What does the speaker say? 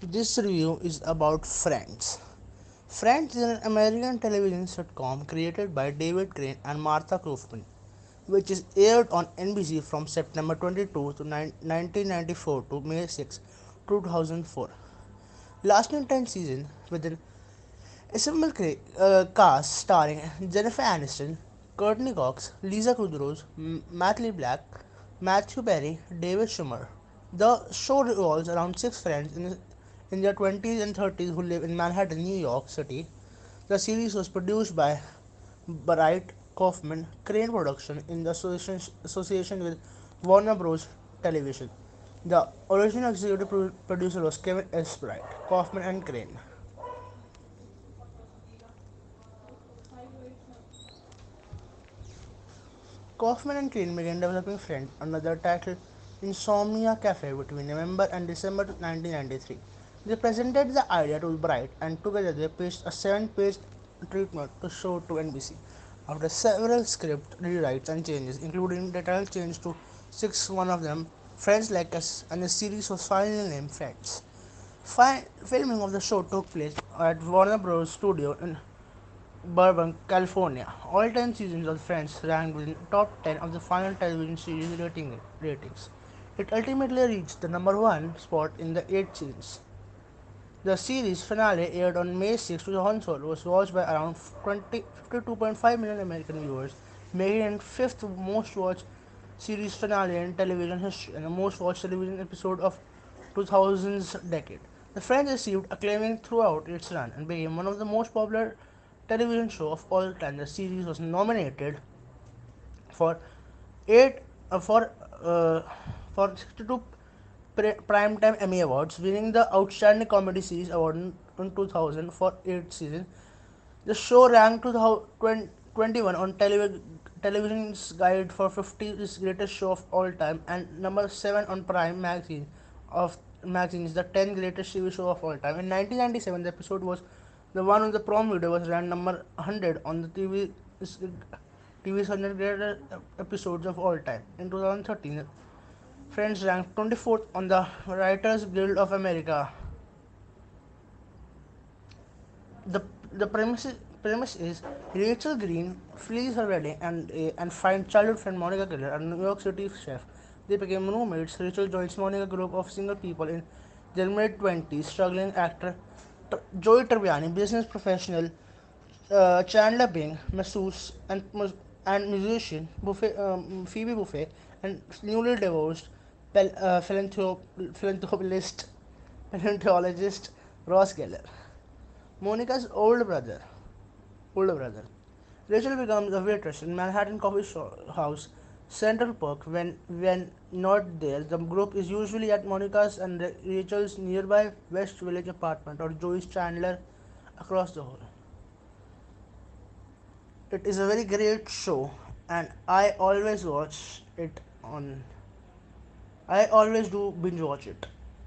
This review is about Friends. Friends is an American television sitcom created by David Crane and Martha Kauffman, which is aired on NBC from September 22 to 1994 to May 6, 2004. Lasting 10 seasons with an ensemble uh, cast starring Jennifer Aniston, Courteney Cox, Lisa Kudrow, Matt LeBlanc, Matthew Perry, David Schwimmer. The show revolves around six friends in in their 20s and 30s who live in Manhattan, New York City. The series was produced by Bright Kauffman Crane Production in the association with Warner Bros. Television. The original executive producer was Kevin S. Bright, Kauffman, and Crane. Kauffman and Crane began developing Friends under the title Insomnia Cafe between November and December 1993. They presented the idea to Bright and together they pitched a seven-page treatment to show to NBC. After several script rewrites and changes, including the title change to six, one of them, Friends Like Us, and the series was finally named Friends. Fi- filming of the show took place at Warner Bros. Studio in Burbank, California. All 10 seasons of Friends ranked within top 10 of the final television series rating ratings. It ultimately reached the number one spot in the eight seasons. The series finale aired on May 6, 2004 was watched by around 20, 52.5 million American viewers, making it fifth most watched series finale in television history and the most watched television episode of 2000's decade. The Friends received acclaim throughout its run and became one of the most popular television shows of all time. The series was nominated for eight uh, for uh, for 62 Primetime Emmy Awards, winning the Outstanding Comedy Series Award in, 2000 for 8th season. The show ranked 21 on television television's guide for 50 greatest show of all time and number 7 on Prime magazine of magazine is the 10 greatest TV show of all time. In 1997, the episode was the one on the prom video was ranked number 100 on the TV TV's 100 greatest episodes of all time. In 2013, Friends ranked 24th on the Writers Guild of America. The, the premise, premise is Rachel Green flees her wedding and, uh, and finds childhood friend Monica Geller, a New York City chef. They become roommates. Rachel joins Monica group of single people in their mid 20s, struggling actor Joey Tribbiani, business professional uh, Chandler Bing, masseuse and, and musician Buffet, um, Phoebe Buffay, and newly divorced uh, philanthropist, paleontologist Ross Geller. Monica's older brother, older brother. Rachel becomes a waitress in Manhattan coffee house Central Perk. When when not there, the group is usually at Monica's and Rachel's nearby West Village apartment or Joey's Chandler across the hall. It is a very great show, and I always watch it on I always do binge watch it.